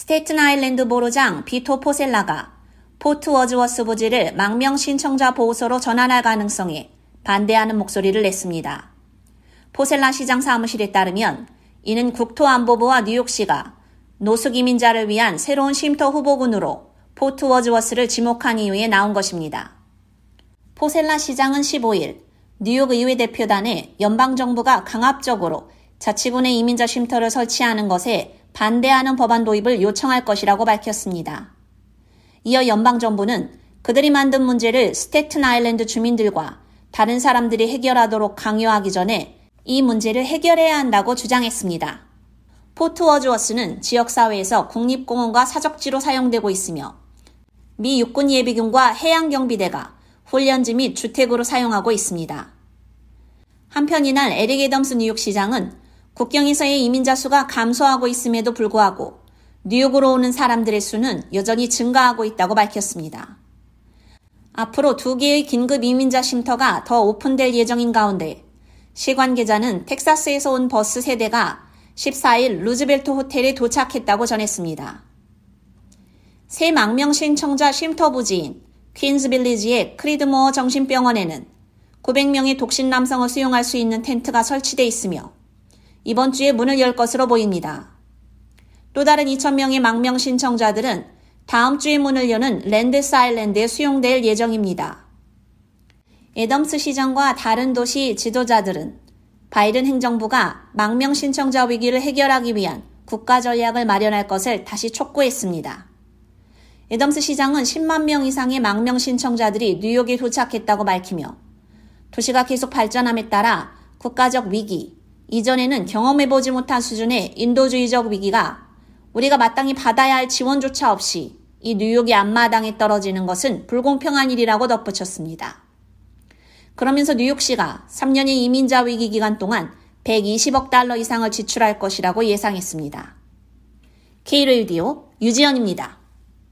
스테이튼 아일랜드 보로장 비토 포셀라가 포트 워즈워스 부지를 망명 신청자 보호소로 전환할 가능성에 반대하는 목소리를 냈습니다. 포셀라 시장 사무실에 따르면 이는 국토안보부와 뉴욕시가 노숙 이민자를 위한 새로운 쉼터 후보군으로 포트 워즈워스를 지목한 이후에 나온 것입니다. 포셀라 시장은 15일 뉴욕 의회 대표단에 연방정부가 강압적으로 자치군의 이민자 쉼터를 설치하는 것에 반대하는 법안 도입을 요청할 것이라고 밝혔습니다. 이어 연방정부는 그들이 만든 문제를 스테튼 아일랜드 주민들과 다른 사람들이 해결하도록 강요하기 전에 이 문제를 해결해야 한다고 주장했습니다. 포트 워즈워스는 지역사회에서 국립공원과 사적지로 사용되고 있으며 미 육군 예비군과 해양경비대가 훈련지 및 주택으로 사용하고 있습니다. 한편 이날 에릭 애덤스 뉴욕시장은 국경에서의 이민자 수가 감소하고 있음에도 불구하고 뉴욕으로 오는 사람들의 수는 여전히 증가하고 있다고 밝혔습니다. 앞으로 두 개의 긴급 이민자 쉼터가 더 오픈될 예정인 가운데 시 관계자는 텍사스에서 온 버스 세 대가 14일 루즈벨트 호텔에 도착했다고 전했습니다. 새 망명 신청자 쉼터 부지인 퀸즈빌리지의 크리드모어 정신병원에는 900명의 독신 남성을 수용할 수 있는 텐트가 설치돼 있으며 이번 주에 문을 열 것으로 보입니다. 또 다른 2,000명의 망명 신청자들은 다음 주에 문을 여는 랜드스 아일랜드에 수용될 예정입니다. 애덤스 시장과 다른 도시 지도자들은 바이든 행정부가 망명 신청자 위기를 해결하기 위한 국가 전략을 마련할 것을 다시 촉구했습니다. 애덤스 시장은 10만 명 이상의 망명 신청자들이 뉴욕에 도착했다고 밝히며 도시가 계속 발전함에 따라 국가적 위기, 이전에는 경험해보지 못한 수준의 인도주의적 위기가 우리가 마땅히 받아야 할 지원조차 없이 이 뉴욕의 앞마당에 떨어지는 것은 불공평한 일이라고 덧붙였습니다. 그러면서 뉴욕시가 3년의 이민자 위기 기간 동안 120억 달러 이상을 지출할 것이라고 예상했습니다. K레디오 유지연입니다.